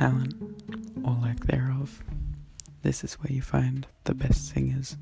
talent or lack thereof. This is where you find the best singers